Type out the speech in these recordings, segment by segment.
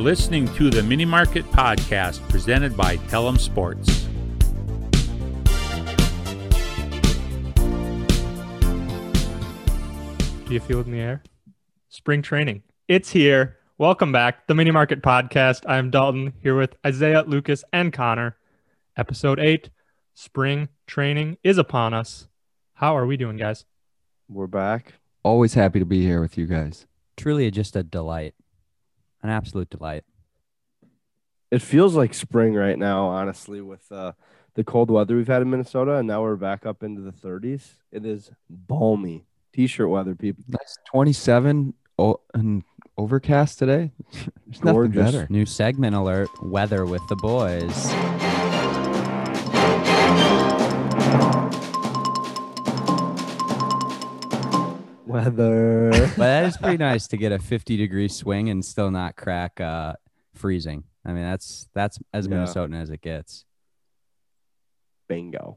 You're listening to the Mini Market Podcast presented by Tellem Sports. Do you feel it in the air? Spring training. It's here. Welcome back. The Mini Market Podcast. I'm Dalton here with Isaiah, Lucas, and Connor. Episode 8 Spring training is upon us. How are we doing, guys? We're back. Always happy to be here with you guys. Truly just a delight, an absolute delight. It feels like spring right now, honestly, with uh, the cold weather we've had in Minnesota, and now we're back up into the 30s. It is balmy. T-shirt weather, people. Nice 27 o- and overcast today. There's nothing Gorgeous. better. New segment alert weather with the boys. Weather. But that is pretty nice to get a 50 degree swing and still not crack uh, freezing. I mean, that's that's as Yeah. Minnesotan as it gets. Bingo.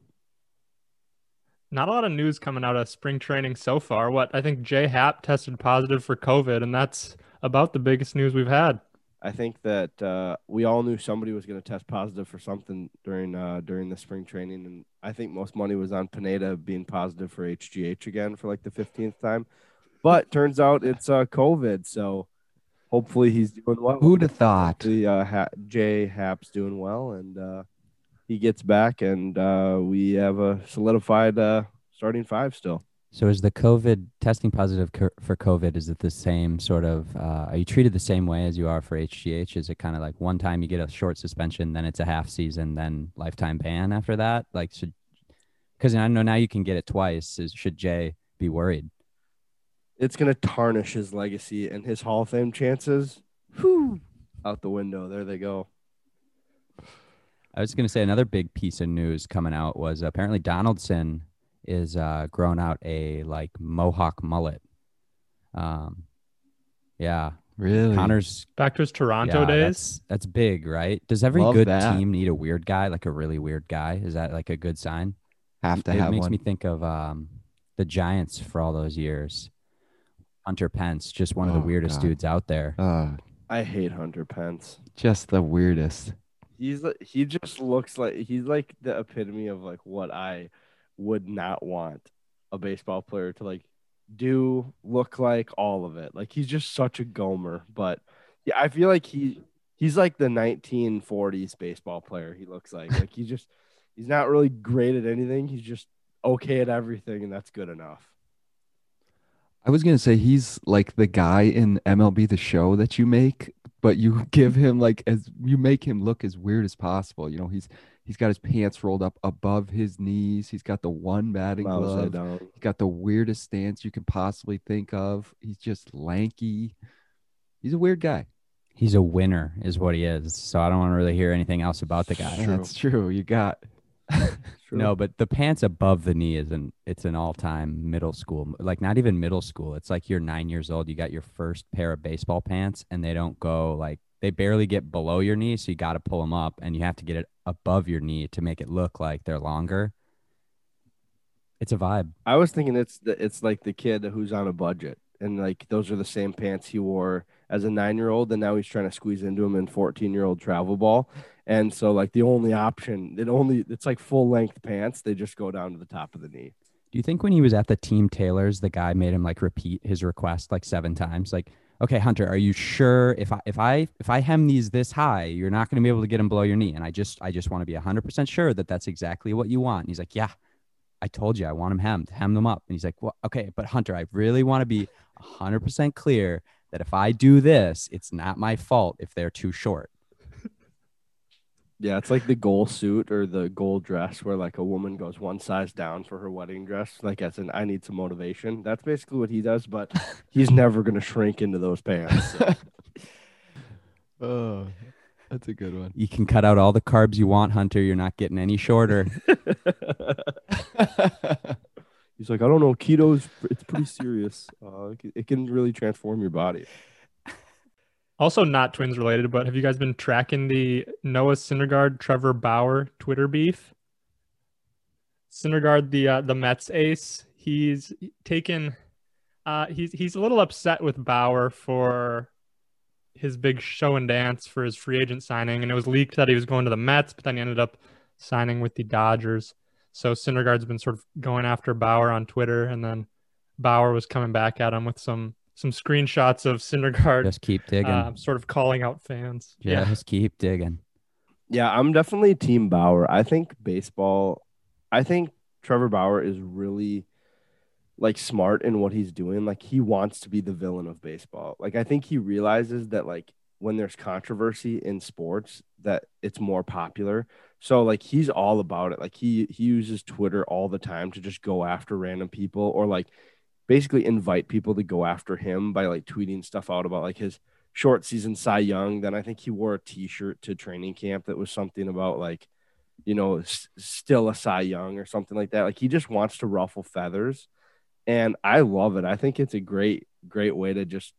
Not a lot of news coming out of spring training so far. What I think Jay Happ tested positive for COVID, and that's about the biggest news we've had. I think that uh, we all knew somebody was going to test positive for something during uh, during the spring training, and I think most money was on Pineda being positive for HGH again for like the fifteenth time. But turns out it's uh, COVID, so hopefully he's doing well. Who'd have thought? the uh, ha- Jay Happ's doing well, and uh, he gets back, and uh, we have a solidified uh, starting five still. So is the COVID testing positive co- for COVID? Is it the same sort of? Uh, are you treated the same way as you are for HGH? Is it kind of like one time you get a short suspension, then it's a half season, then lifetime ban after that? Like should because I know now you can get it twice. Is, should Jay be worried? It's gonna tarnish his legacy and his Hall of Fame chances. Whew, out the window. There they go. I was going to say another big piece of news coming out was apparently Donaldson is uh, grown out a like mohawk mullet. Um, yeah, Really? Connor's Back to his Toronto yeah, days. That's, that's big, right? Does every Love good that. team need a weird guy, like a really weird guy? Is that like a good sign? have to it have It makes one. me think of um, the Giants for all those years. Hunter Pence, just one of the Oh, weirdest God. dudes out there. uh, I hate Hunter Pence. just the weirdest. He's li- he just looks like he's like the epitome of like what I would not want a baseball player to like do, look like all of it. Like he's just such a gomer. But yeah, I feel like he he's like the 1940s baseball player. He looks like like he just he's not really great at anything. He's just okay at everything, and that's good enough. I was gonna say he's like the guy in MLB the show that you make, but you give him like as you make him look as weird as possible. You know, he's he's got his pants rolled up above his knees. He's got the one batting Mouse glove. head. He's got the weirdest stance you can possibly think of. He's just lanky. He's a weird guy. He's a winner, is what he is. So I don't want to really hear anything else about the guy. True. That's true. You got True. No, but the pants above the knee is an it's an all time middle school, like not even middle school. It's like you're nine years old, you got your first pair of baseball pants, and they don't go like they barely get below your knee, so you got to pull them up, and you have to get it above your knee to make it look like they're longer. It's a vibe. I was thinking it's the, it's like the kid who's on a budget, and like those are the same pants he wore as a nine year old, and now he's trying to squeeze into them in fourteen year old travel ball, and so like the only option, it only it's like full length pants. They just go down to the top of the knee. Do you think when he was at the team tailors, the guy made him like repeat his request like seven times? Like, okay, Hunter, are you sure if I if I if I hem these this high, you're not going to be able to get them below your knee? And I just I just want to be hundred percent sure that that's exactly what you want. And he's like, yeah, I told you I want them hemmed, hem them up. And he's like, well, okay, but Hunter, I really want to be hundred percent clear that if I do this, it's not my fault if they're too short. Yeah, it's like the goal suit or the goal dress where like a woman goes one size down for her wedding dress, like as an I need some motivation. That's basically what he does, but he's never gonna shrink into those pants. so. Oh, that's a good one. You can cut out all the carbs you want, Hunter. You're not getting any shorter. He's like, I don't know, keto's it's pretty serious. Uh, it can really transform your body. Also, not twins related, but have you guys been tracking the Noah Syndergaard Trevor Bauer Twitter beef? Syndergaard, the uh, the Mets ace, he's taken. Uh, he's he's a little upset with Bauer for his big show and dance for his free agent signing, and it was leaked that he was going to the Mets, but then he ended up signing with the Dodgers. So Syndergaard's been sort of going after Bauer on Twitter, and then Bauer was coming back at him with some some screenshots of Syndergaard Just keep digging. uh, sort of calling out fans. Yeah. Just keep digging. Yeah, I'm definitely Team Bauer. I think baseball, I think Trevor Bauer is really like smart in what he's doing. Like he wants to be the villain of baseball. Like I think he realizes that like when there's controversy in sports that it's more popular. So like he's all about it. Like he he uses Twitter all the time to just go after random people or like basically invite people to go after him by like tweeting stuff out about like his short season Cy Young. Then I think he wore a T-shirt to training camp that was something about like, you know, s- still a Cy Young or something like that. Like he just wants to ruffle feathers, and I love it. I think it's a great, great way to just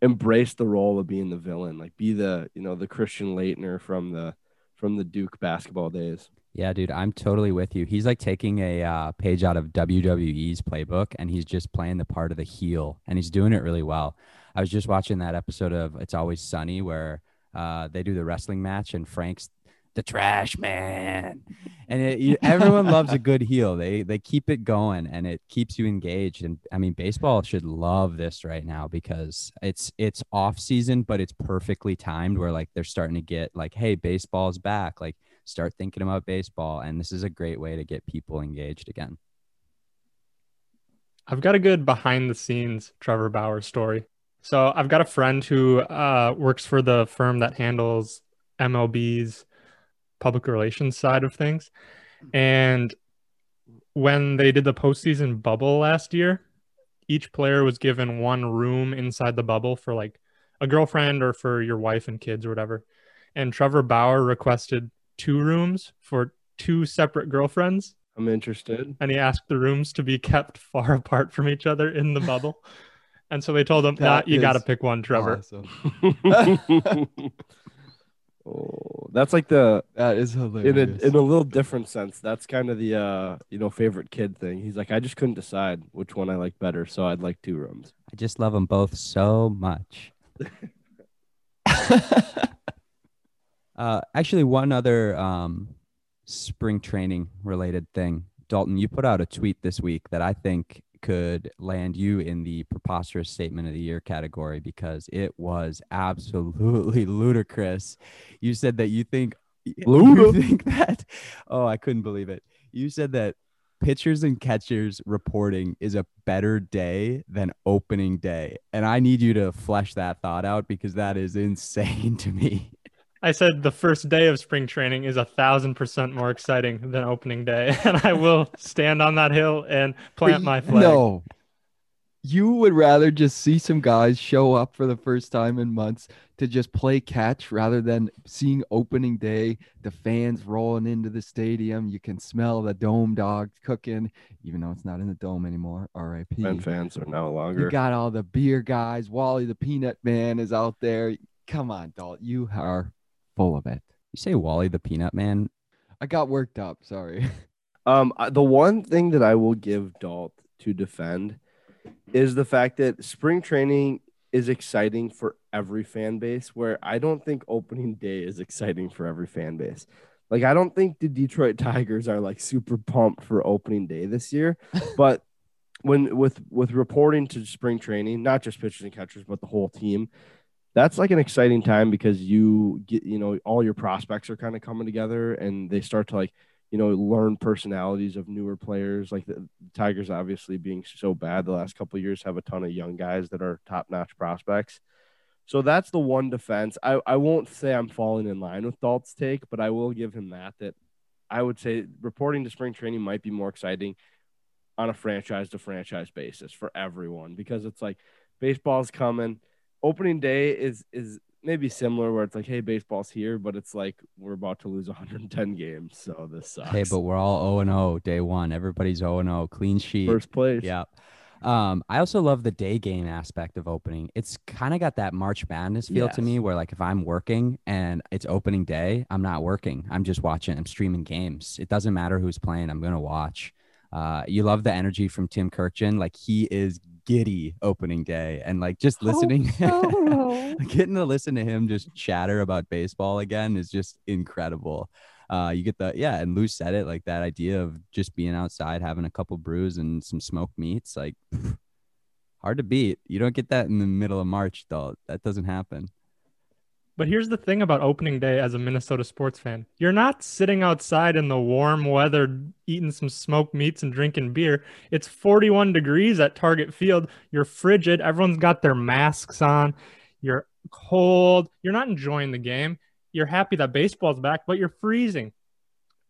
embrace the role of being the villain, like be the you know the Christian Laettner from the from the Duke basketball days. Yeah, dude, I'm totally with you. He's like taking a uh, page out of WWE's playbook and he's just playing the part of the heel and he's doing it really well. I was just watching that episode of It's Always Sunny where uh, they do the wrestling match and Frank's the trash man. And it, you, everyone loves a good heel. They they keep it going and it keeps you engaged. And I mean, baseball should love this right now because it's it's off season, but it's perfectly timed where like they're starting to get like, hey, baseball's back. Like start thinking about baseball and this is a great way to get people engaged again I've got a good behind the scenes Trevor Bauer story. So I've got a friend who uh, works for the firm that handles MLB's public relations side of things. And when they did the postseason bubble last year, each player was given one room inside the bubble for like a girlfriend or for your wife and kids or whatever. And Trevor Bauer requested two rooms for two separate girlfriends I'm interested. and he asked the rooms to be kept far apart from each other in the bubble. And so they told him, nah, you got to pick one, Trevor. Awesome. oh, that's like the That is in a hilarious. in a little different sense. That's kind of the uh you know favorite kid thing. He's like, I just couldn't decide which one I like better, so I'd like two rooms. i just love them both so much uh actually one other um spring training related thing dalton you put out a tweet this week that i think could land you in the preposterous statement of the year category because it was absolutely ludicrous you said that you think you think that oh i couldn't believe it you said that pitchers and catchers reporting is a better day than opening day. And I need you to flesh that thought out because that is insane to me. I said the first day of spring training is a thousand percent more exciting than opening day. And I will stand on that hill and plant my flag. No. You would rather just see some guys show up for the first time in months to just play catch rather than seeing opening day, the fans rolling into the stadium. You can smell the dome dogs cooking, even though it's not in the dome anymore. RIP. Men fans are no longer. You got all the beer guys. Wally the Peanut Man is out there. Come on, Dalt. You are full of it. You say Wally the Peanut Man? I got worked up. Sorry. Um, the one thing that I will give Dalt to defend is the fact that spring training is exciting for every fan base, where I don't think opening day is exciting for every fan base. Like, I don't think the Detroit Tigers are like super pumped for opening day this year, but when with with reporting to spring training, not just pitchers and catchers, but the whole team, that's like an exciting time because you get you know all your prospects are kind of coming together and they start to like you know, learn personalities of newer players. Like the Tigers, obviously being so bad the last couple years, have a ton of young guys that are top notch prospects. So that's the one defense. I, I won't say I'm falling in line with Dalt's take, but I will give him that. That I would say reporting to spring training might be more exciting on a franchise to franchise basis for everyone because it's like baseball's coming. Opening day is is maybe similar where it's like, hey, baseball's here, but it's like we're about to lose 110 games, so this sucks. Hey, but we're all 0 and 0 day one. Everybody's 0 and 0, clean sheet. first place. Yeah. Um, I also love the day game aspect of opening. It's kind of got that March Madness feel to me where like if I'm working and it's opening day, I'm not working. I'm just watching, I'm streaming games. It doesn't matter who's playing, I'm gonna watch. Uh, you love the energy from Tim Kurkjian. Like he is giddy opening day and like just listening getting to listen to him just chatter about baseball again is just incredible. Uh you get the yeah and Lou said it like that idea of just being outside having a couple brews and some smoked meats like hard to beat. You don't get that in the middle of march though. That doesn't happen But here's the thing about opening day as a Minnesota sports fan. You're not sitting outside in the warm weather eating some smoked meats and drinking beer. It's 41 degrees at Target Field. You're frigid. Everyone's got their masks on. You're cold. You're not enjoying the game. You're happy that baseball's back, but you're freezing.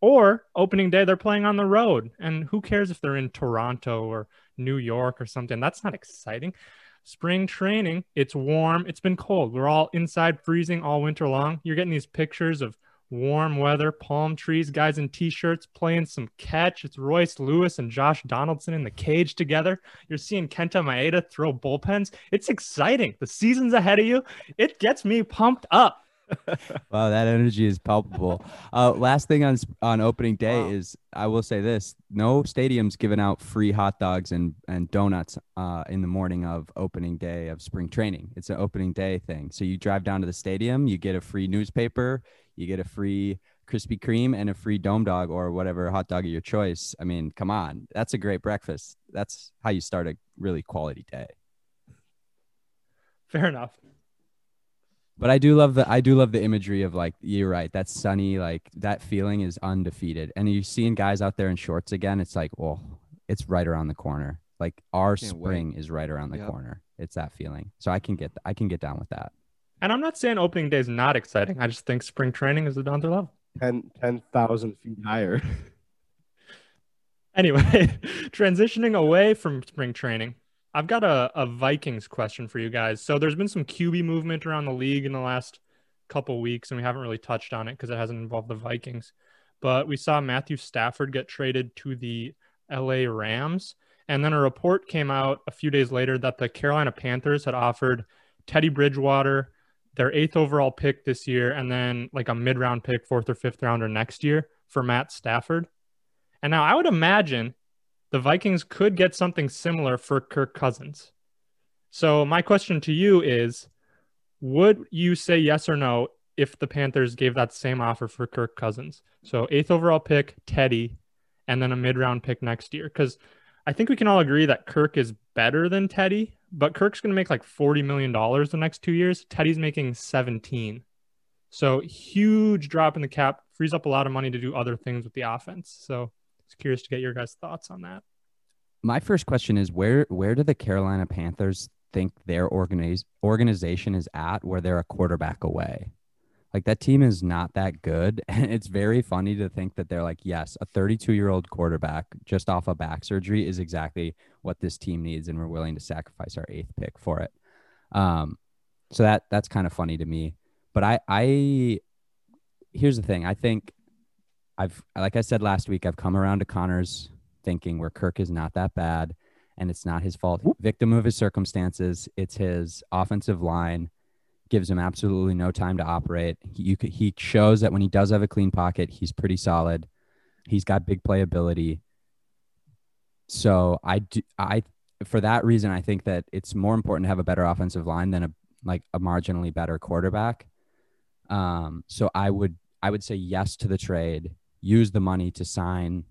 Or opening day, they're playing on the road. And who cares if they're in Toronto or New York or something? That's not exciting spring training, it's warm, it's been cold. We're all inside freezing all winter long. You're getting these pictures of warm weather, palm trees, guys in t-shirts playing some catch. It's Royce Lewis and Josh Donaldson in the cage together. You're seeing Kenta Maeda throw bullpens. It's exciting. The season's ahead of you. It gets me pumped up. wow, that energy is palpable. Uh, last thing on on opening day Wow. is I will say this: no stadiums giving out free hot dogs and and donuts uh, in the morning of opening day of spring training. It's an opening day thing. So you drive down to the stadium, you get a free newspaper, you get a free Krispy Kreme, and a free dome dog or whatever hot dog of your choice. I mean, come on, that's a great breakfast. That's how you start a really quality day. Fair enough. But I do love the I do love the imagery of like you're right. That sunny like that feeling is undefeated. And you're seeing guys out there in shorts again. It's like, oh, it's right around the corner. Like our Can't wait. spring is right around the Yep. corner. It's that feeling. So I can get I can get down with that. And I'm not saying opening day is not exciting. I just think spring training is another level. 10 10,000 feet higher. Anyway, transitioning away from spring training, I've got a, a Vikings question for you guys. So there's been some QB movement around the league in the last couple weeks, and we haven't really touched on it because it hasn't involved the Vikings. But we saw Matthew Stafford get traded to the LA Rams. And then a report came out a few days later that the Carolina Panthers had offered Teddy Bridgewater their eighth overall pick this year, and then like a mid round pick, fourth or fifth rounder next year for Matt Stafford. And now I would imagine the Vikings could get something similar for Kirk Cousins. So my question to you is would you say yes or no if the Panthers gave that same offer for Kirk Cousins? So eighth overall pick, Teddy, and then a mid-round pick next year cuz I think we can all agree that Kirk is better than Teddy, but Kirk's going to make like 40 million dollars the next 2 years. Teddy's making 17. So huge drop in the cap frees up a lot of money to do other things with the offense. So just curious to get your guys' thoughts on that. My first question is where where do the Carolina Panthers think their organize, organization is at where they're a quarterback away? Like that team is not that good. And it's very funny to think that they're like, yes, a 32 year old quarterback just off of back surgery is exactly what this team needs. And we're willing to sacrifice our eighth pick for it. Um, so that that's kind of funny to me. But I I here's the thing. I think I've like I said last week, I've come around to Connor's thinking where Kirk is not that bad and it's not his fault. Victim of his circumstances. It's his offensive line gives him absolutely no time to operate. He, could, he shows that when he does have a clean pocket, he's pretty solid. He's got big playability. So I do, I for that reason I think that it's more important to have a better offensive line than a like a marginally better quarterback. Um, so I would I would say yes to the trade. Use the money to sign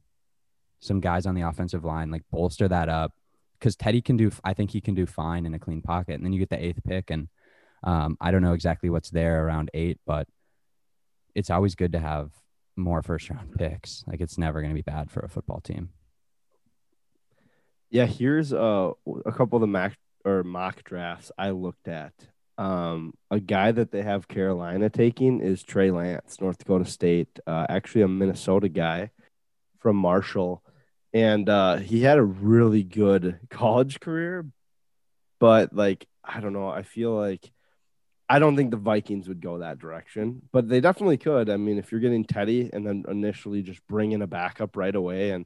some guys on the offensive line, like bolster that up. Because Teddy can do, I think he can do fine in a clean pocket. And then you get the eighth pick, and um, I don't know exactly what's there around eight, but it's always good to have more first round picks. Like it's never going to be bad for a football team. Yeah, here's uh, a couple of the mock or mock drafts I looked at. Um, a guy that they have Carolina taking is Trey Lance, North Dakota State, uh, actually a Minnesota guy from Marshall, and uh, he had a really good college career, but like I don't know, I feel like I don't think the Vikings would go that direction, but they definitely could. I mean, if you're getting Teddy and then initially just bring in a backup right away and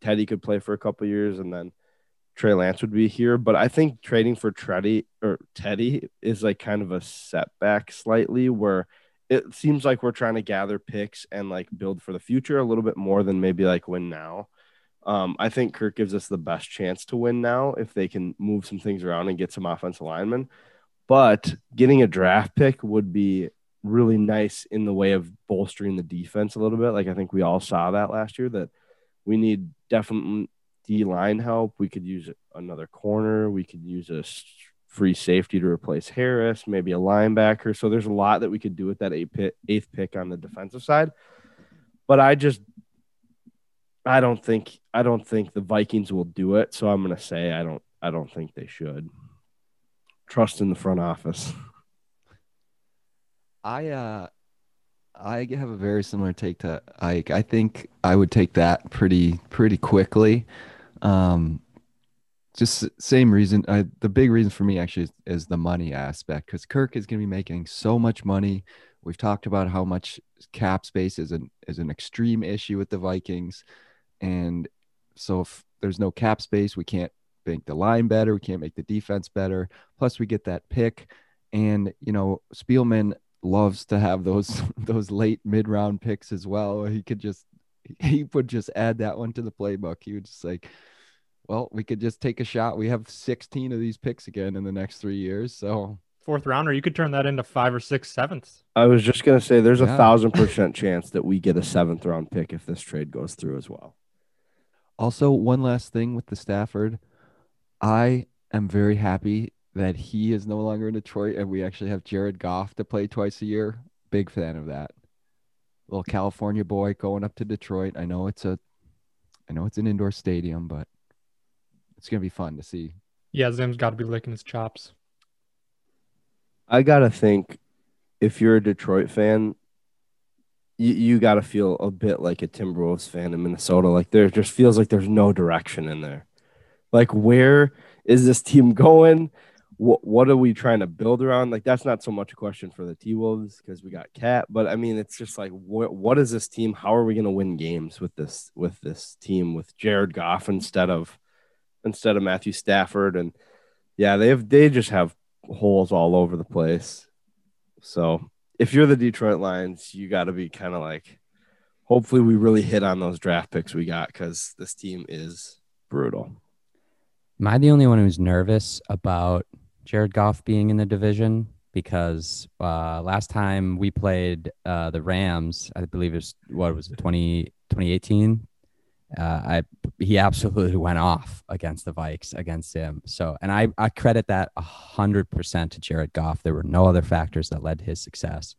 Teddy could play for a couple years and then Trey Lance would be here. But I think trading for Teddy or Teddy is like kind of a setback slightly where it seems like we're trying to gather picks and like build for the future a little bit more than maybe like win now. Um, I think Kirk gives us the best chance to win now if they can move some things around and get some offensive linemen. But getting a draft pick would be really nice in the way of bolstering the defense a little bit. Like I think we all saw that last year that we need definitely D line help. We could use another corner. We could use a free safety to replace Harris, maybe a linebacker. So there's a lot that we could do with that eighth pick on the defensive side. But I just I don't think I don't think the Vikings will do it. So I'm gonna say I don't I don't think they should. Trust in the front office. I uh I have a very similar take to Ike. I think I would take that pretty pretty quickly. Um just same reason. I, the big reason for me actually is, is the money aspect because Kirk is going to be making so much money. We've talked about how much cap space is an is an extreme issue with the Vikings. And so if there's no cap space, we can't make the line better. We can't make the defense better. Plus, we get that pick. And, you know, Spielman loves to have those those late mid round picks as well. He could just he would just add that one to the playbook. He would just like, well, we could just take a shot. We have 16 of these picks again in the next three years. So fourth rounder, you could turn that into five or six sevenths. I was just gonna say there's yeah. a thousand percent chance that we get a seventh round pick if this trade goes through as well. Also, one last thing with the Stafford, I am very happy that he is no longer in Detroit and we actually have Jared Goff to play twice a year. Big fan of that. Little California boy going up to Detroit. I know it's a I know it's an indoor stadium, but it's gonna be fun to see. Yeah, Zim's got to be licking his chops. I gotta think, if you're a Detroit fan, you, you got to feel a bit like a Timberwolves fan in Minnesota. Like there just feels like there's no direction in there. Like where is this team going? What what are we trying to build around? Like that's not so much a question for the T Wolves because we got KAT, but I mean it's just like what what is this team? How are we going to win games with this with this team with Jared Goff instead of instead of Matthew Stafford and yeah they have they just have holes all over the place. So if you're the Detroit Lions, you got to be kind of like, hopefully, we really hit on those draft picks we got because this team is brutal. Am I the only one who's nervous about Jared Goff being in the division? Because uh, last time we played uh, the Rams, I believe it was what was it, 20, 2018? Uh, I he absolutely went off against the Vikes against him. So, and I I credit that hundred percent to Jared Goff. There were no other factors that led to his success.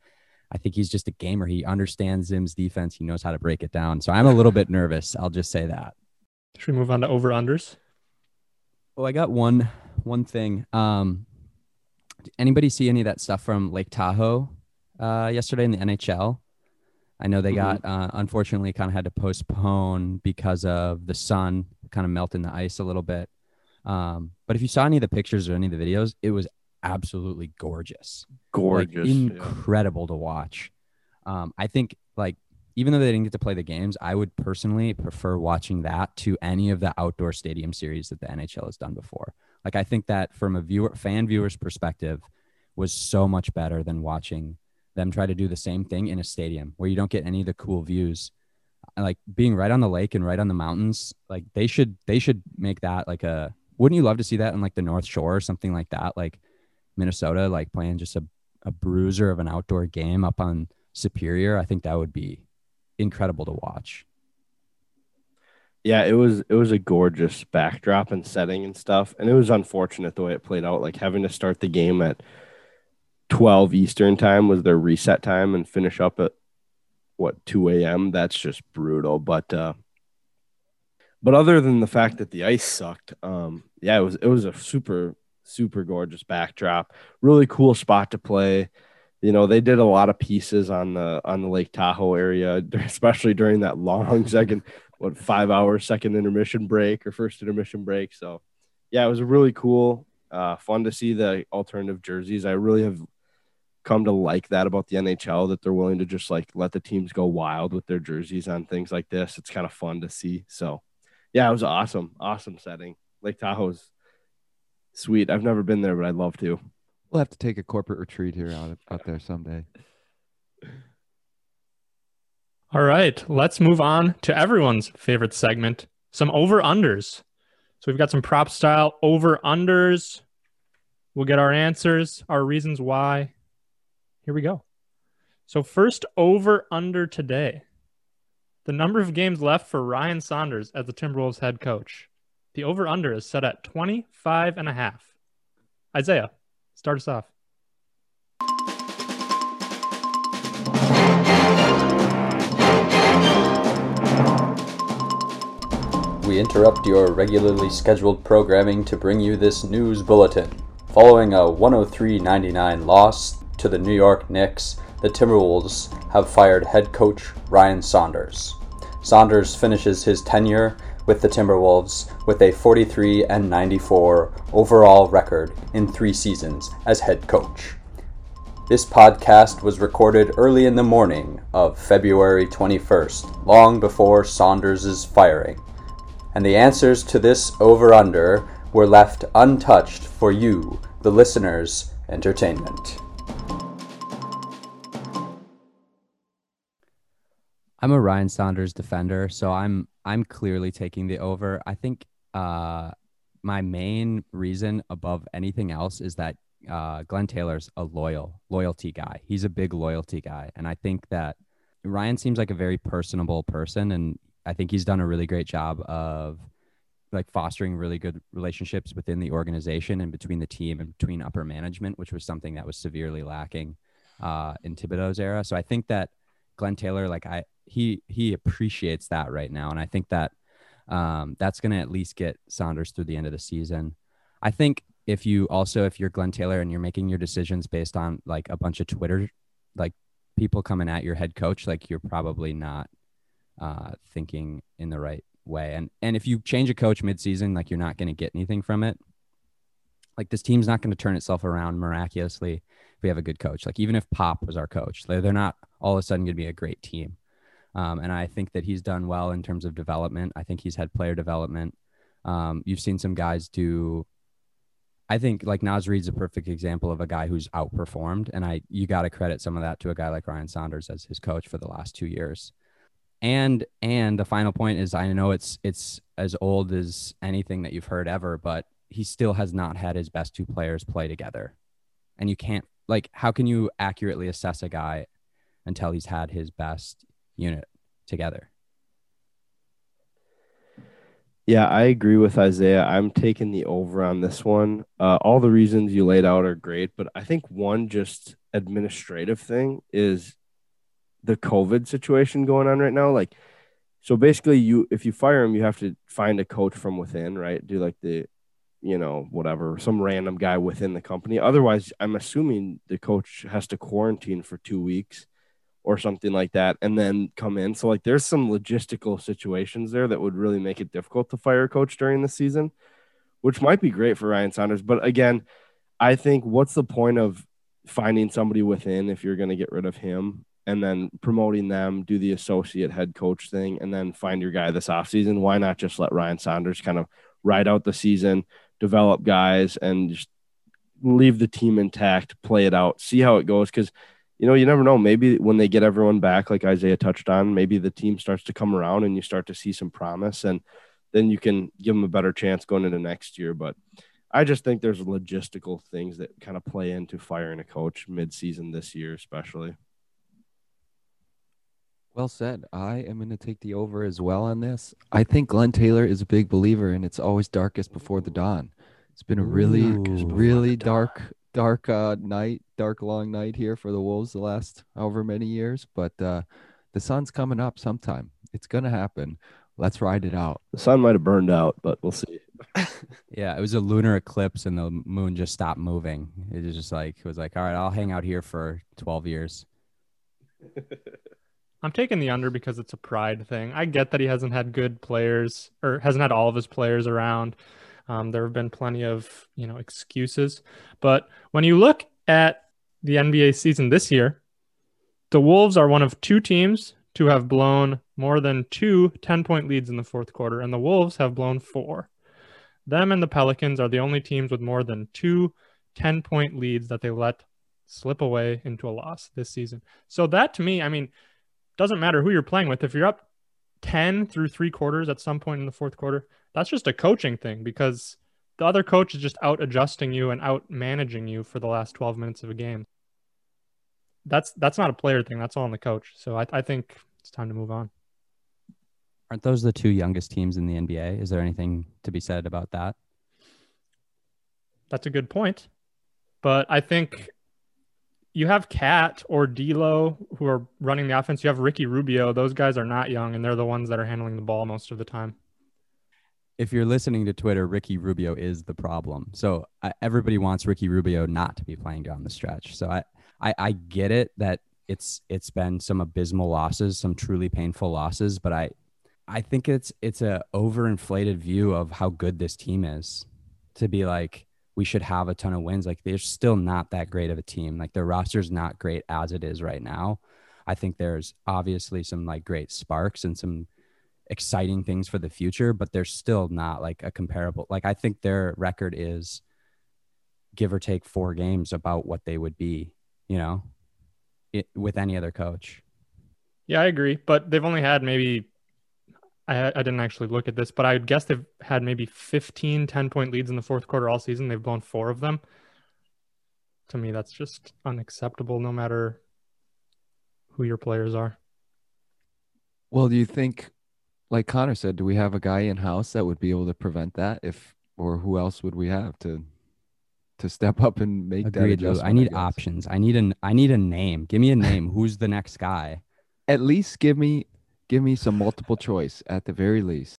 I think he's just a gamer. He understands Zim's defense. He knows how to break it down. So I'm a little bit nervous. I'll just say that. Should we move on to over unders? Oh, I got one one thing. Um, anybody see any of that stuff from Lake Tahoe uh, yesterday in the NHL? I know they mm-hmm. got uh, unfortunately kind of had to postpone because of the sun kind of melting the ice a little bit. Um, but if you saw any of the pictures or any of the videos, it was absolutely gorgeous, gorgeous, like, incredible yeah. to watch. Um, I think like even though they didn't get to play the games, I would personally prefer watching that to any of the outdoor stadium series that the NHL has done before. Like I think that from a viewer fan viewer's perspective was so much better than watching them try to do the same thing in a stadium where you don't get any of the cool views like being right on the lake and right on the mountains like they should they should make that like a wouldn't you love to see that in like the north shore or something like that like minnesota like playing just a, a bruiser of an outdoor game up on superior i think that would be incredible to watch yeah it was it was a gorgeous backdrop and setting and stuff and it was unfortunate the way it played out like having to start the game at 12 Eastern time was their reset time and finish up at what 2 a.m. That's just brutal. But uh but other than the fact that the ice sucked, um, yeah, it was it was a super, super gorgeous backdrop. Really cool spot to play. You know, they did a lot of pieces on the on the Lake Tahoe area, especially during that long second, what five hour second intermission break or first intermission break. So yeah, it was really cool. Uh, fun to see the alternative jerseys. I really have come to like that about the NHL that they're willing to just like let the teams go wild with their jerseys on things like this. It's kind of fun to see. So, yeah, it was awesome. Awesome setting. Lake Tahoe's sweet. I've never been there, but I'd love to. We'll have to take a corporate retreat here out, out there someday. All right, let's move on to everyone's favorite segment, some over unders. So we've got some prop style over unders. We'll get our answers, our reasons why. Here we go. So, first over under today the number of games left for Ryan Saunders as the Timberwolves head coach. The over under is set at 25 and a half. Isaiah, start us off. We interrupt your regularly scheduled programming to bring you this news bulletin. Following a 103-99 loss to the New York Knicks, the Timberwolves have fired head coach Ryan Saunders. Saunders finishes his tenure with the Timberwolves with a 43 and 94 overall record in 3 seasons as head coach. This podcast was recorded early in the morning of February 21st, long before Saunders' firing and the answers to this over under were left untouched for you, the listeners' entertainment. I'm a Ryan Saunders defender, so I'm I'm clearly taking the over. I think uh, my main reason above anything else is that uh, Glenn Taylor's a loyal loyalty guy. He's a big loyalty guy, and I think that Ryan seems like a very personable person, and I think he's done a really great job of like fostering really good relationships within the organization and between the team and between upper management, which was something that was severely lacking uh, in Thibodeau's era. So I think that Glenn Taylor, like I, he he appreciates that right now, and I think that um, that's going to at least get Saunders through the end of the season. I think if you also if you're Glenn Taylor and you're making your decisions based on like a bunch of Twitter like people coming at your head coach, like you're probably not uh, thinking in the right way. And and if you change a coach midseason, like you're not going to get anything from it. Like this team's not going to turn itself around miraculously if we have a good coach. Like even if Pop was our coach, they're, they're not all of a sudden going to be a great team. Um, and I think that he's done well in terms of development. I think he's had player development. Um, you've seen some guys do. I think like Naz Reid's a perfect example of a guy who's outperformed, and I you got to credit some of that to a guy like Ryan Saunders as his coach for the last two years and and the final point is i know it's it's as old as anything that you've heard ever but he still has not had his best two players play together and you can't like how can you accurately assess a guy until he's had his best unit together Yeah, I agree with Isaiah. I'm taking the over on this one. Uh, all the reasons you laid out are great, but I think one just administrative thing is the COVID situation going on right now. Like, so basically, you if you fire him, you have to find a coach from within, right? Do like the, you know, whatever, some random guy within the company. Otherwise, I'm assuming the coach has to quarantine for two weeks or something like that and then come in. So, like, there's some logistical situations there that would really make it difficult to fire a coach during the season, which might be great for Ryan Saunders. But again, I think what's the point of finding somebody within if you're going to get rid of him and then promoting them, do the associate head coach thing, and then find your guy this offseason. Why not just let Ryan Saunders kind of ride out the season, develop guys, and just leave the team intact, play it out, see how it goes? Because, you know, you never know. Maybe when they get everyone back, like Isaiah touched on, maybe the team starts to come around and you start to see some promise, and then you can give them a better chance going into next year. But I just think there's logistical things that kind of play into firing a coach mid-season this year, especially. Well said. I am going to take the over as well on this. I think Glenn Taylor is a big believer and it's always darkest before the dawn. It's been a really, Ooh. really dark, dark uh, night, dark long night here for the Wolves the last however many years. But uh, the sun's coming up sometime. It's going to happen. Let's ride it out. The sun might have burned out, but we'll see. yeah it was a lunar eclipse and the moon just stopped moving it was just like it was like all right i'll hang out here for 12 years I'm taking the under because it's a pride thing. I get that he hasn't had good players or hasn't had all of his players around. Um, there have been plenty of you know excuses, but when you look at the NBA season this year, the Wolves are one of two teams to have blown more than two 10 point leads in the fourth quarter, and the Wolves have blown four. Them and the Pelicans are the only teams with more than two 10 point leads that they let slip away into a loss this season. So, that to me, I mean, doesn't matter who you're playing with. If you're up 10 through three quarters at some point in the fourth quarter, that's just a coaching thing because the other coach is just out adjusting you and out managing you for the last 12 minutes of a game. That's that's not a player thing. That's all on the coach. So I, I think it's time to move on. Aren't those the two youngest teams in the NBA? Is there anything to be said about that? That's a good point. But I think you have KAT or D'Lo who are running the offense. You have Ricky Rubio. Those guys are not young, and they're the ones that are handling the ball most of the time. If you're listening to Twitter, Ricky Rubio is the problem. So uh, everybody wants Ricky Rubio not to be playing down the stretch. So I, I, I get it that it's it's been some abysmal losses, some truly painful losses, but I, I think it's it's a overinflated view of how good this team is to be like we should have a ton of wins. Like they're still not that great of a team. Like their roster's not great as it is right now. I think there's obviously some like great sparks and some exciting things for the future, but they're still not like a comparable. Like I think their record is give or take four games about what they would be, you know, it, with any other coach. Yeah, I agree. But they've only had maybe I, I didn't actually look at this, but I would guess they've had maybe 15 10 point leads in the fourth quarter all season. They've blown four of them. To me, that's just unacceptable no matter who your players are. Well, do you think, like Connor said, do we have a guy in house that would be able to prevent that? If or who else would we have to to step up and make Agreed, that adjustment? I need guess? options. I need an I need a name. Give me a name. Who's the next guy? At least give me give me some multiple choice at the very least.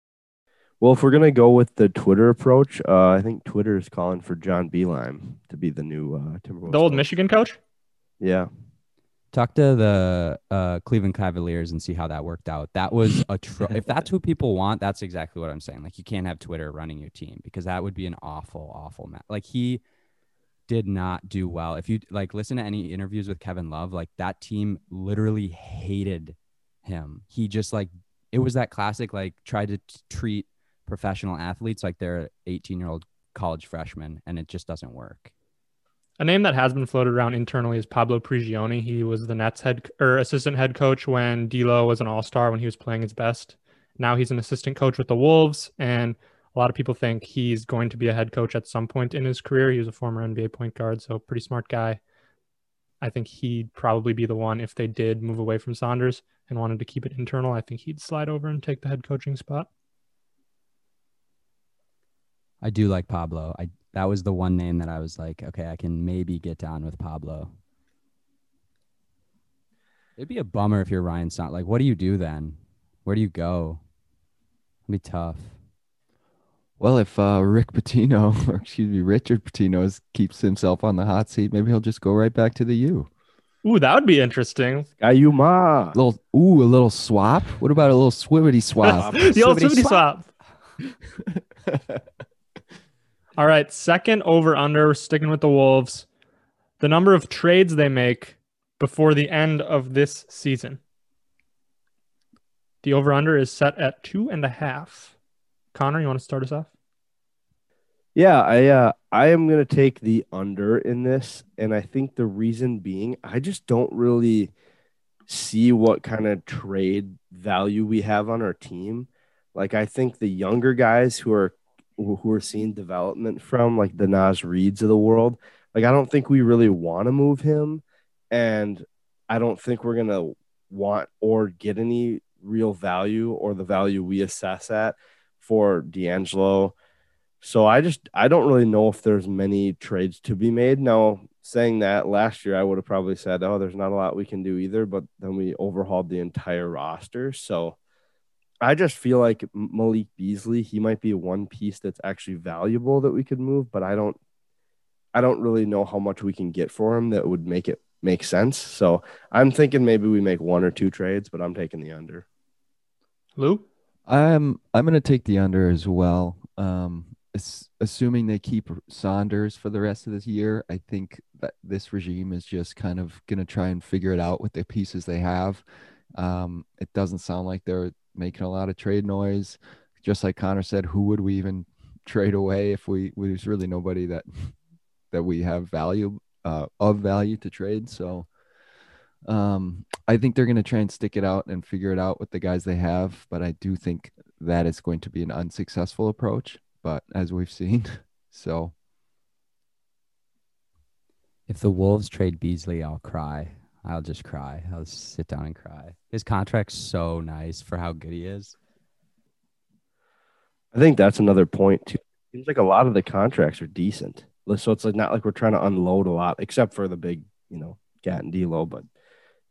Well, if we're gonna go with the Twitter approach, uh, I think Twitter is calling for John Beilein to be the new uh, Timberwolves. The old coach. Michigan coach? Yeah, Talk to the uh, Cleveland Cavaliers and see how that worked out. That was a tr- if that's who people want, that's exactly what I'm saying. Like you can't have Twitter running your team because that would be an awful, awful match. Like he did not do well. If you like listen to any interviews with Kevin Love, like that team literally hated him. He just like it was that classic like tried to t- treat professional athletes like they're 18 year old college freshmen, and it just doesn't work. A name that has been floated around internally is Pablo Prigioni. He was the Nets head or assistant head coach when D'Lo was an All Star when he was playing his best. Now he's an assistant coach with the Wolves, and a lot of people think he's going to be a head coach at some point in his career. He was a former NBA point guard, so pretty smart guy. I think he'd probably be the one if they did move away from Saunders and wanted to keep it internal. I think he'd slide over and take the head coaching spot. I do like Pablo. I that was the one name that I was like, okay, I can maybe get down with Pablo. It'd be a bummer if you're Ryan Saunders. Like, what do you do then? Where do you go? It'd be tough. Well, if uh, Rick Pitino, or excuse me, Richard Pitino is, keeps himself on the hot seat, maybe he'll just go right back to the U. Ooh, that would be interesting. Ayuma. little ooh, a little swap. What about a little swimmity swap? the old Swimmity Swimmity swap. All right, second over under, sticking with the Wolves. The number of trades they make before the end of this season. The over under is set at two and a half. Connor, you want to start us off? Yeah, I uh, I am gonna take the under in this, and I think the reason being, I just don't really see what kind of trade value we have on our team. Like, I think the younger guys who are who are seeing development from, like the Naz Reids of the world, like I don't think we really want to move him, and I don't think we're gonna want or get any real value or the value we assess at for D'Angelo. So I just I don't really know if there's many trades to be made. Now, saying that last year I would have probably said, "Oh, there's not a lot we can do either," but then we overhauled the entire roster. So I just feel like Malik Beasley, he might be one piece that's actually valuable that we could move, but I don't I don't really know how much we can get for him that would make it make sense. So I'm thinking maybe we make one or two trades, but I'm taking the under. Lou? I'm I'm gonna take the under as well. Um, assuming they keep Saunders for the rest of this year, I think that this regime is just kind of gonna try and figure it out with the pieces they have. Um, it doesn't sound like they're making a lot of trade noise. Just like Connor said, who would we even trade away if we there's really nobody that that we have value uh, of value to trade. So Um, I think they're going to try and stick it out and figure it out with the guys they have, but I do think that is going to be an unsuccessful approach. But as we've seen, so If the Wolves trade Beasley, I'll cry. I'll just cry. I'll just sit down and cry. His contract's so nice for how good he is. I think that's another point too. Seems like a lot of the contracts are decent. So it's like not like we're trying to unload a lot, except for the big, you know, KAT and D'Lo, but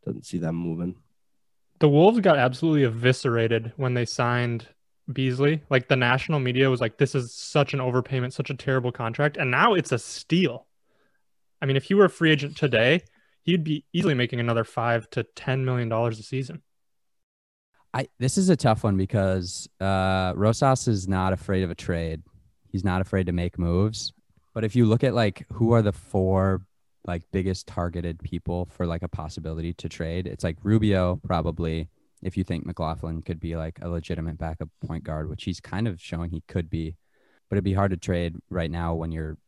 doesn't see them moving. The Wolves got absolutely eviscerated when they signed Beasley. Like the national media was like, this is such an overpayment, such a terrible contract. And now it's a steal. I mean, if you were a free agent today, he'd be easily making another five to ten million dollars a season. I this is a tough one because uh, Rosas is not afraid of a trade. He's not afraid to make moves. But if you look at like who are the four like biggest targeted people for like a possibility to trade, it's like Rubio probably. If you think McLaughlin could be like a legitimate backup point guard, which he's kind of showing he could be, but it'd be hard to trade right now when you're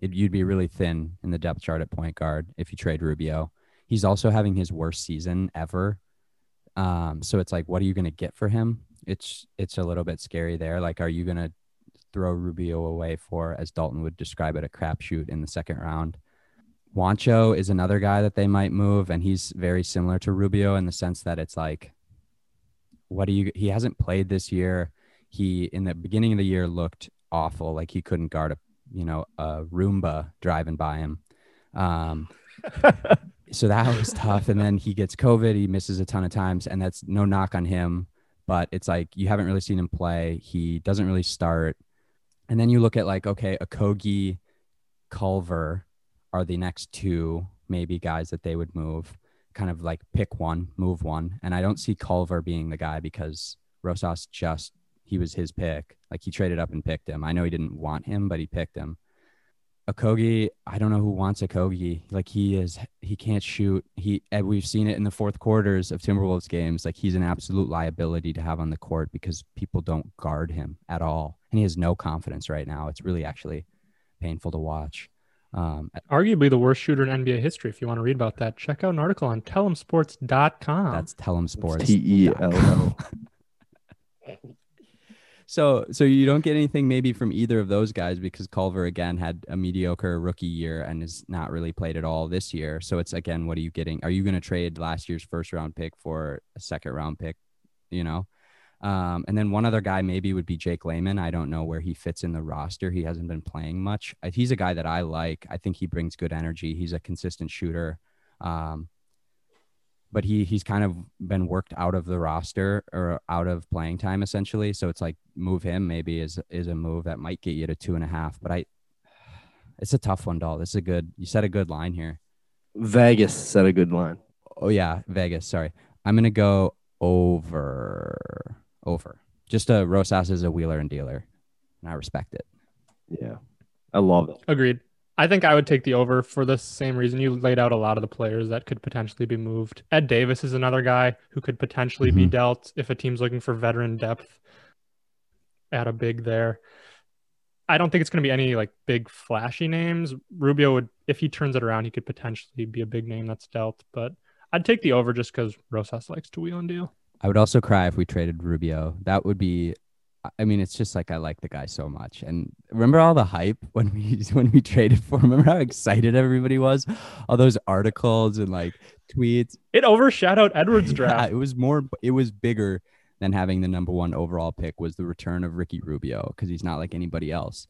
it, you'd be really thin in the depth chart at point guard if you trade Rubio. He's also having his worst season ever. Um, so it's like, what are you going to get for him? It's it's a little bit scary there. Like, are you going to throw Rubio away for, as Dalton would describe it, a crapshoot in the second round? Juancho is another guy that they might move, and he's very similar to Rubio in the sense that it's like, what do you? He hasn't played this year. He in the beginning of the year looked awful, like he couldn't guard a you know a Roomba driving by him. Um, so that was tough. And then he gets COVID. He misses a ton of times, and that's no knock on him. But it's like you haven't really seen him play. He doesn't really start. And then you look at like, okay, Okogie, Culver are the next two maybe guys that they would move. Kind of like pick one, move one. And I don't see Culver being the guy because Rosas just he was his pick. Like he traded up and picked him. I know he didn't want him, but he picked him. Okogie, I don't know who wants Okogie. Like he is, he can't shoot. He, and we've seen it in the fourth quarters of Timberwolves games. Like he's an absolute liability to have on the court because people don't guard him at all, and he has no confidence right now. It's really actually painful to watch. Um, Arguably the worst shooter in NBA history. If you want to read about that, check out an article on tellemsports.com. That's Tell 'em Sports. T E L L. So so you don't get anything maybe from either of those guys because Culver again had a mediocre rookie year and has not really played at all this year. So it's again, what are you getting? Are you going to trade last year's first round pick for a second round pick? You know, um, and then one other guy maybe would be Jake Layman. I don't know where he fits in the roster. He hasn't been playing much. He's a guy that I like. I think he brings good energy. He's a consistent shooter. Um, but he he's kind of been worked out of the roster or out of playing time essentially. So it's like move him maybe is is a move that might get you to two and a half. But I, it's a tough one, doll. This is a good. You said a good line here. Vegas said a good line. Oh yeah, Vegas. Sorry, I'm gonna go over over. Just a Rosas is a wheeler and dealer, and I respect it. Yeah, I love it. Agreed. I think I would take the over for the same reason you laid out a lot of the players that could potentially be moved. Ed Davis is another guy who could potentially be Mhm. dealt if a team's looking for veteran depth at a big there. I don't think it's going to be any like big flashy names. Rubio would, if he turns it around, he could potentially be a big name that's dealt. But I'd take the over just because Rosas likes to wheel and deal. I would also cry if we traded Rubio. That would be I mean, it's just like I like the guy so much. And remember all the hype when we when we traded for him? Remember how excited everybody was? All those articles and like tweets. It overshadowed Edwards' Yeah, draft. it was more it was bigger than having the number one overall pick was the return of Ricky Rubio because he's not like anybody else.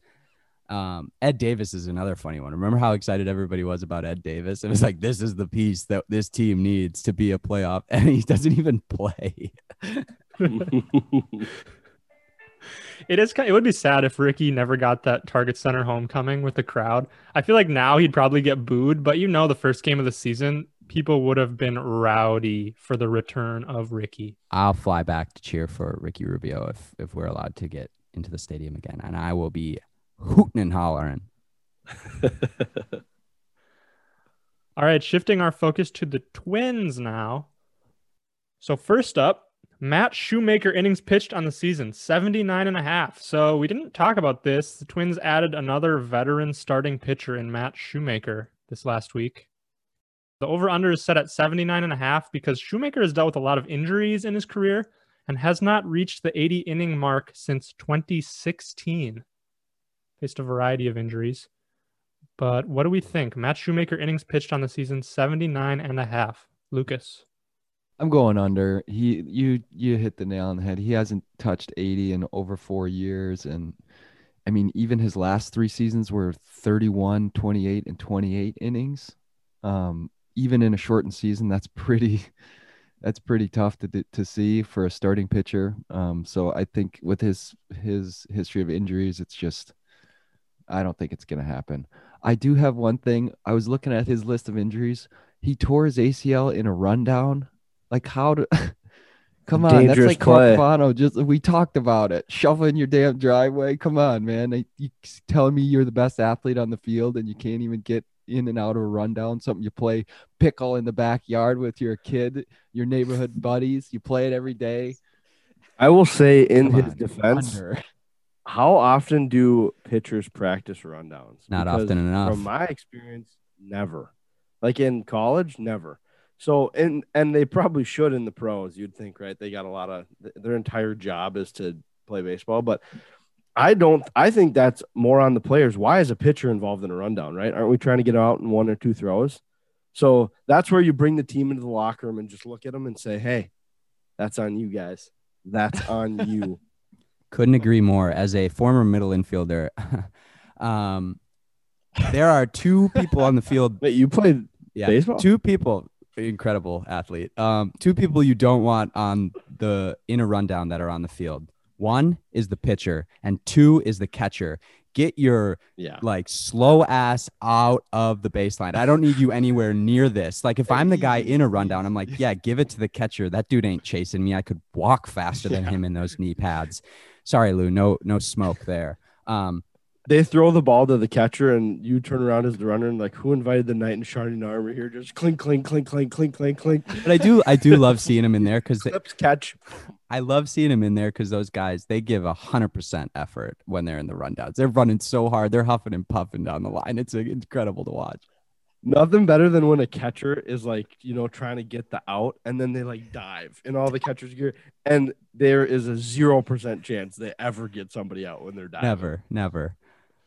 Um, Ed Davis is another funny one. Remember how excited everybody was about Ed Davis? It was like this is the piece that this team needs to be a playoff, and he doesn't even play. It is. It would be sad if Ricky never got that Target Center homecoming with the crowd. I feel like now he'd probably get booed, but you know, the first game of the season, people would have been rowdy for the return of Ricky. I'll fly back to cheer for Ricky Rubio if if we're allowed to get into the stadium again, and I will be hooting and hollering. All right, shifting our focus to the Twins now. So first up, Matt Shoemaker innings pitched on the season, 79 and a half. So we didn't talk about this. The Twins added another veteran starting pitcher in Matt Shoemaker this last week. The over under is set at 79 and a half because Shoemaker has dealt with a lot of injuries in his career and has not reached the 80 inning mark since 2016. Faced a variety of injuries. But what do we think? Matt Shoemaker innings pitched on the season 79 and a half. Lucas. I'm going under. He you you hit the nail on the head. He hasn't touched 80 in over 4 years and I mean even his last 3 seasons were 31, 28 and 28 innings. Um even in a shortened season that's pretty that's pretty tough to to see for a starting pitcher. Um so I think with his his history of injuries it's just I don't think it's going to happen. I do have one thing. I was looking at his list of injuries. He tore his ACL in a rundown. Like how to Come on, Dangerous that's like play. Carpano. Just we talked about it. Shoveling your damn driveway. Come on, man. I, you telling me you're the best athlete on the field and you can't even get in and out of a rundown. Something you play pickle in the backyard with your kid, your neighborhood buddies. You play it every day. I will say in Come his on, defense, under. how often do pitchers practice rundowns? Not Because often enough. From my experience, never. Like in college, never. So and and they probably should in the pros. You'd think, right? They got a lot of their entire job is to play baseball, but I don't. I think that's more on the players. Why is a pitcher involved in a rundown? Right? Aren't we trying to get out in one or two throws? So that's where you bring the team into the locker room and just look at them and say, "Hey, that's on you guys. That's on you." Couldn't agree more. As a former middle infielder, um, there are two people on the field. Wait, you played Yeah, Baseball? two people. Incredible athlete. Um, two people you don't want on the in a rundown that are on the field. One is the pitcher, and two is the catcher. Get your yeah. like slow ass out of the baseline. I don't need you anywhere near this. Like if I'm the guy in a rundown, I'm like, yeah, give it to the catcher. That dude ain't chasing me. I could walk faster than him in those knee pads. Sorry, Lou. No, no smoke there. Um, they throw the ball to the catcher and you turn around as the runner and like who invited the knight in shining armor here just clink clink clink clink clink clink clink but I do, I do love seeing him in there because clips catch I love seeing him in there because those guys they give a hundred percent effort when they're in the rundowns. They're running so hard, they're huffing and puffing down the line. It's incredible to watch. nothing better than when a catcher is like you know trying to get the out and then they like dive in all the catcher's gear and there is a zero percent chance they ever get somebody out when they're diving Never, never.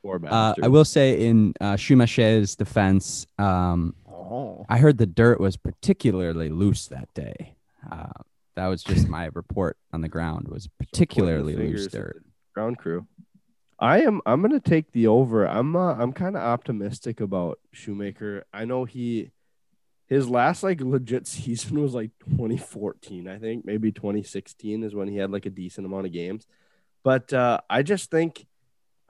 Uh. I will say in uh, Shoemaker's defense, um, oh. I heard the dirt was particularly loose that day. Uh, that was just my report on the ground was particularly loose dirt. ground crew. I am. I'm gonna take the over. I'm. Uh, I'm kind of optimistic about Shoemaker. I know he, his last like legit season was like 2014. I think maybe 2016 is when he had like a decent amount of games. But uh, I just think,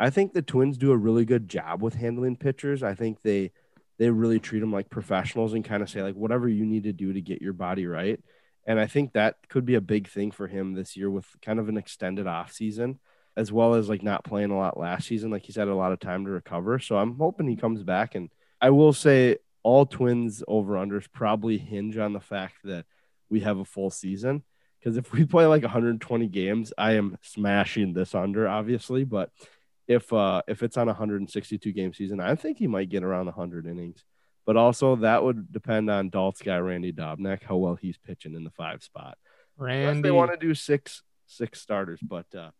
I think the Twins do a really good job with handling pitchers. I think they, they really treat them like professionals and kind of say like whatever you need to do to get your body right. And I think that could be a big thing for him this year with kind of an extended off season, as well as like not playing a lot last season. Like he's had a lot of time to recover. So I'm hoping he comes back. And I will say all twins over unders probably hinge on the fact that we have a full season. Because if we play like 120 games, I am smashing this under, obviously. But if uh if it's on a 162 game season, I think he might get around 100 innings. But also that would depend on Dolph's guy Randy Dobnak, how well he's pitching in the five spot. Unless Randy. they want to do six six starters, but uh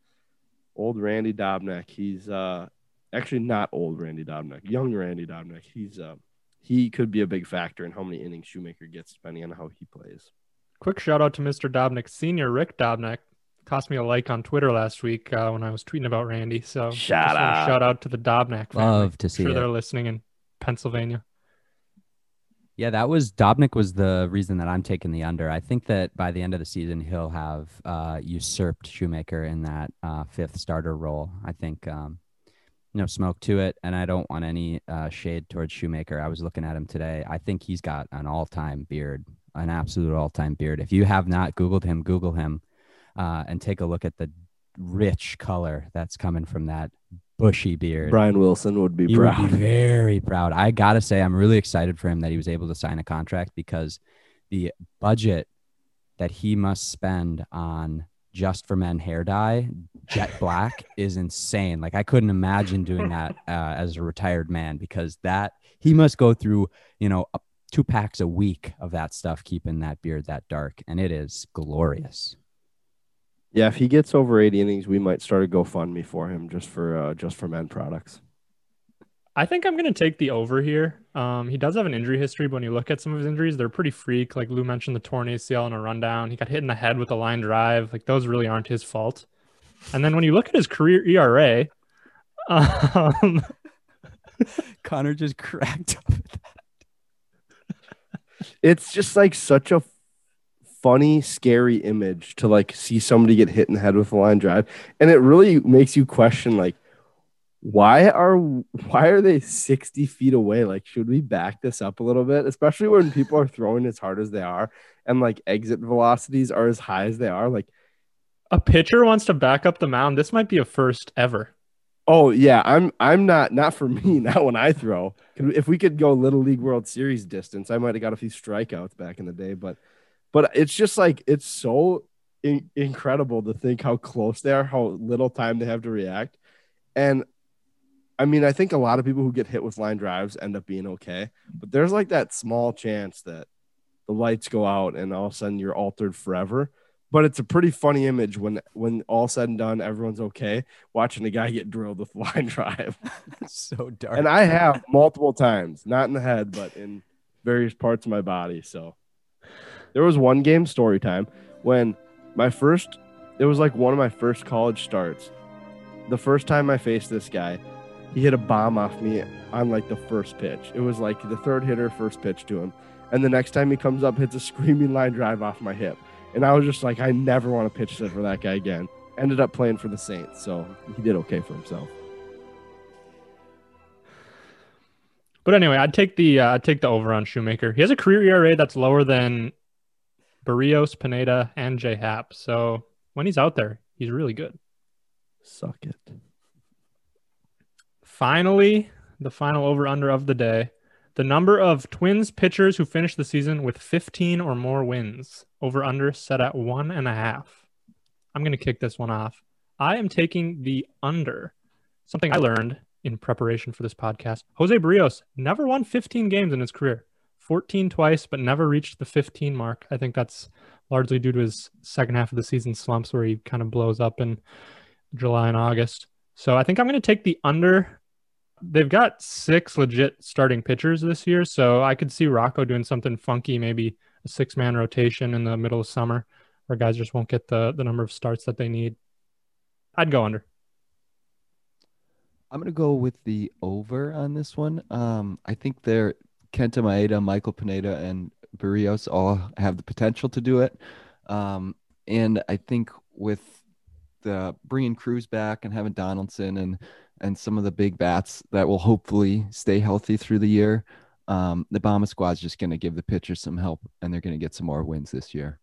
old Randy Dobnak, he's uh actually not old Randy Dobnak, young Randy Dobnak. He's uh he could be a big factor in how many innings Shoemaker gets depending on how he plays. Quick shout out to Mr. Dobnak, Senior Rick Dobnak. Cost me a like on Twitter last week uh, when I was tweeting about Randy. So Shout out. shout out to the Dobnak family. Love to see sure it. they're listening in Pennsylvania. Yeah, that was Dobnak was the reason that I'm taking the under. I think that by the end of the season, he'll have uh, usurped Shoemaker in that uh, fifth starter role. I think, um, no smoke to it, and I don't want any uh, shade towards Shoemaker. I was looking at him today. I think he's got an all-time beard, an absolute all-time beard. If you have not Googled him, Google him uh, and take a look at the rich color that's coming from that bushy beard. Brian Wilson would be He would proud. be very proud. I gotta say, I'm really excited for him that he was able to sign a contract because the budget that he must spend on just for men hair dye, jet black, is insane. Like I couldn't imagine doing that uh, as a retired man because that he must go through, you know, a two packs a week of that stuff, keeping that beard that dark, and it is glorious. Yeah, if he gets over 80 innings, we might start a GoFundMe for him just for uh, just for men products. I think I'm going to take the over here. Um, he does have an injury history, but when you look at some of his injuries, they're pretty freak. Like Lou mentioned, the torn ACL in a rundown. He got hit in the head with a line drive. Like those really aren't his fault. And then when you look at his career ERA, um, Connor just cracked up. It's just like such a funny, scary image to like see somebody get hit in the head with a line drive, and it really makes you question like why are why are they 60 feet away? Like should we back this up a little bit? Especially when people are throwing as hard as they are and like exit velocities are as high as they are. Like a pitcher wants to back up the mound. This might be a first ever. oh yeah. I'm i'm not not for me not when i throw. If we could go little league world series distance i might have got a few strikeouts back in the day but but it's just like it's so in- incredible to think how close they are how little time they have to react and I mean, I think a lot of people who get hit with line drives end up being okay, but there's like that small chance that the lights go out and all of a sudden you're altered forever. But it's a pretty funny image when when all said and done, everyone's okay watching a guy get drilled with line drive. so dark. and I have multiple times, not in the head, but in various parts of my body. So there was one game story time when my first, it was like one of my first college starts. The first time I faced this guy, he hit a bomb off me on like the first pitch. It was like the third hitter, first pitch to him. And the next time he comes up, hits a screaming line drive off my hip. And I was just like, I never want to pitch for that guy again. Ended up playing for the Saints, so he did okay for himself. But anyway, I'd take the uh, I'd take the over on Shoemaker. He has a career ERA that's lower than Berrios, Pineda, and J Happ. So when he's out there, he's really good. Suck it. Finally, the final over under of the day. The number of Twins pitchers who finish the season with 15 or more wins. Over under set at one and a half. I'm going to kick this one off. I am taking the under. Something I learned in preparation for this podcast. Jose Berrios never won 15 games in his career. 14 twice, but never reached the 15 mark. I think that's largely due to his second half of the season slumps where he kind of blows up in July and August. So I think I'm going to take the under they've got six legit starting pitchers this year, so I could see Rocco doing something funky, maybe a six man rotation in the middle of summer where guys just won't get the the number of starts that they need. I'd go under. I'm gonna go with the over on this one. Um, I think they're Kenta Maeda, Michael Pineda, and Berrios all have the potential to do it. Um, and I think with the bringing Cruz back and having Donaldson and and some of the big bats that will hopefully stay healthy through the year, um, the Bomber squad's just going to give the pitchers some help, and they're going to get some more wins this year.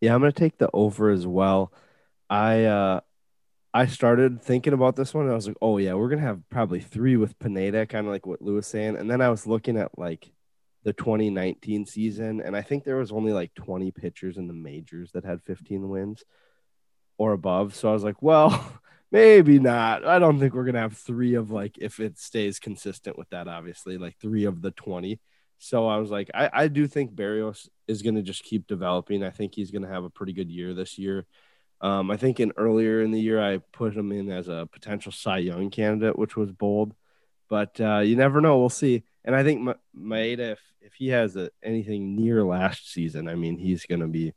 Yeah, I'm gonna take the over as well. I uh I started thinking about this one I was like, oh yeah, we're gonna have probably three with Pineda, kind of like what Lou was saying. And then I was looking at like the 2019 season, and I think there was only like 20 pitchers in the majors that had 15 wins or above. So I was like, well, maybe not. I don't think we're gonna have three of like if it stays consistent with that, obviously, like three of the 20. So I was like, I, I do think Berrios is going to just keep developing. I think he's going to have a pretty good year this year. Um, I think in earlier in the year, I put him in as a potential Cy Young candidate, which was bold, but uh, you never know. We'll see. And I think Ma- Maeda, if, if he has a, anything near last season, I mean, he's going to be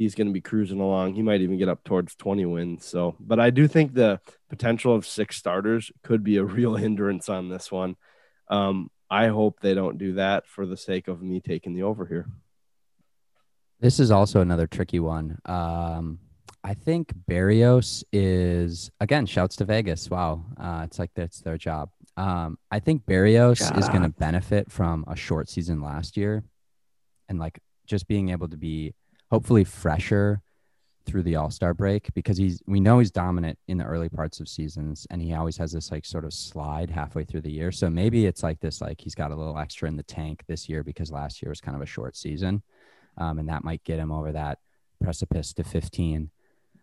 he's going to be cruising along. He might even get up towards 20 wins. So, but I do think the potential of six starters could be a real hindrance on this one. Um, I hope they don't do that for the sake of me taking the over here. This is also another tricky one. Um, I think Berrios is again. Shouts to Vegas. Wow, uh, it's like that's their job. Um, I think Berrios is going to benefit from a short season last year, and like just being able to be hopefully fresher through the All Star break because he's we know he's dominant in the early parts of seasons, and he always has this like sort of slide halfway through the year. So maybe it's like this like he's got a little extra in the tank this year because last year was kind of a short season, um, and that might get him over that precipice to 15.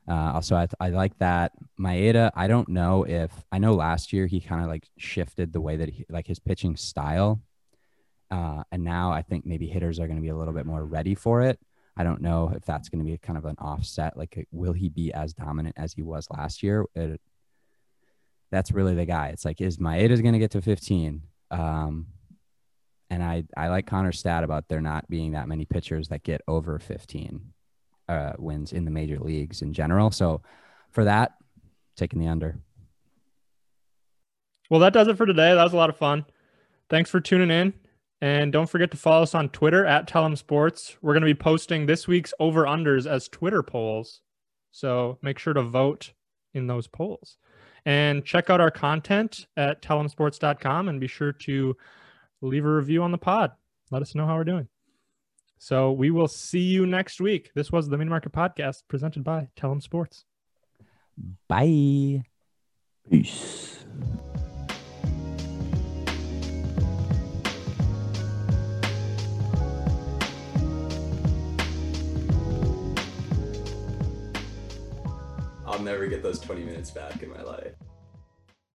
Uh, also, I, I like that Maeda. I don't know if I know last year he kind of like shifted the way that he like his pitching style Uh, and now I think maybe hitters are going to be a little bit more ready for it. I don't know if that's going to be kind of an offset. Like, will he be as dominant as he was last year? It, that's really the guy. It's like, is Maeda going to get to 15? Um, and I, I like Connor's stat about there not being that many pitchers that get over 15 uh, wins in the major leagues in general. So for that, taking the under. Well, that does it for today. That was a lot of fun. Thanks for tuning in. And don't forget to follow us on Twitter at Tellem Sports. We're going to be posting this week's over unders as Twitter polls. So make sure to vote in those polls. And check out our content at tellemsports.com and be sure to leave a review on the pod. Let us know how we're doing. So we will see you next week. This was the Mini Market Podcast presented by Tellem Sports. Bye. Peace. I'll never get those 20 minutes back in my life.